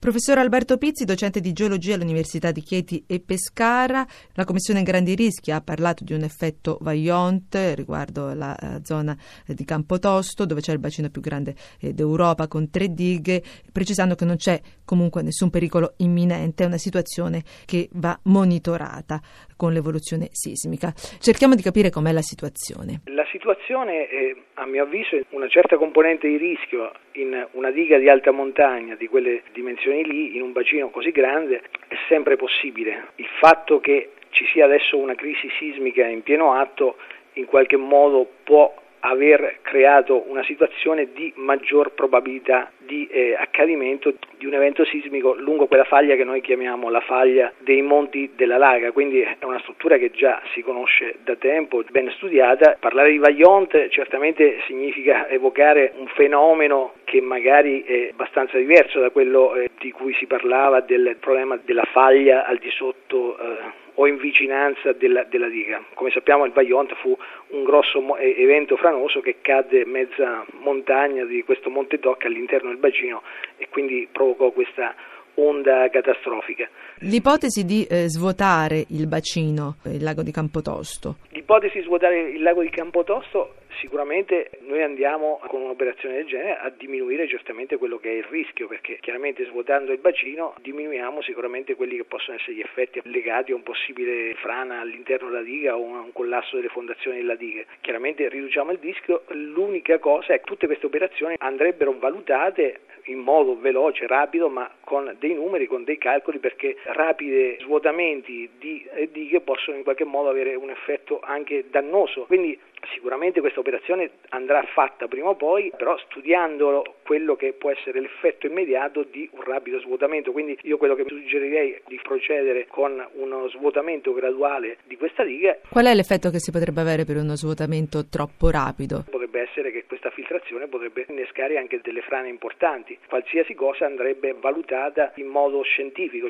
Professor Alberto Pizzi, docente di geologia all'Università di Chieti e Pescara, la Commissione Grandi Rischi ha parlato di un effetto Vaillant riguardo la uh, zona di Campotosto, dove c'è il bacino più grande eh, d'Europa con tre dighe, precisando che non c'è comunque nessun pericolo imminente, è una situazione che va monitorata con l'evoluzione sismica. Cerchiamo di capire com'è la situazione. La situazione, è, a mio avviso, una certa componente di rischio in una diga di alta montagna di quelle dimensioni lì, in un bacino così grande, è sempre possibile. Il fatto che ci sia adesso una crisi sismica in pieno atto in qualche modo può aver creato una situazione di maggior probabilità di eh, accadimento di un evento sismico lungo quella faglia che noi chiamiamo la faglia dei monti della Laga, quindi è una struttura che già si conosce da tempo, ben studiata. Parlare di Vaillant certamente significa evocare un fenomeno che magari è abbastanza diverso da quello eh, di cui si parlava del problema della faglia al di sotto eh, o in vicinanza della, della, diga. Come sappiamo il Vaillant fu un grosso evento franoso che cadde mezza montagna di questo Monte Doc all'interno del bacino e quindi provocò questa onda catastrofica. L'ipotesi di eh, svuotare il bacino, il lago di Campotosto. L'ipotesi di svuotare il lago di Campotosto Sicuramente noi andiamo con un'operazione del genere a diminuire certamente quello che è il rischio, perché chiaramente svuotando il bacino diminuiamo sicuramente quelli che possono essere gli effetti legati a un possibile frana all'interno della diga o a un collasso delle fondazioni della diga. Chiaramente riduciamo il rischio, l'unica cosa è che tutte queste operazioni andrebbero valutate in modo veloce, rapido, ma con dei numeri, con dei calcoli, perché rapidi svuotamenti di dighe possono in qualche modo avere un effetto anche dannoso. Quindi Sicuramente questa operazione andrà fatta prima o poi, però studiando quello che può essere l'effetto immediato di un rapido svuotamento. Quindi io quello che suggerirei è di procedere con uno svuotamento graduale di questa diga. Qual è l'effetto che si potrebbe avere per uno svuotamento troppo rapido? Potrebbe essere che questa filtrazione potrebbe innescare anche delle frane importanti. Qualsiasi cosa andrebbe valutata in modo scientifico.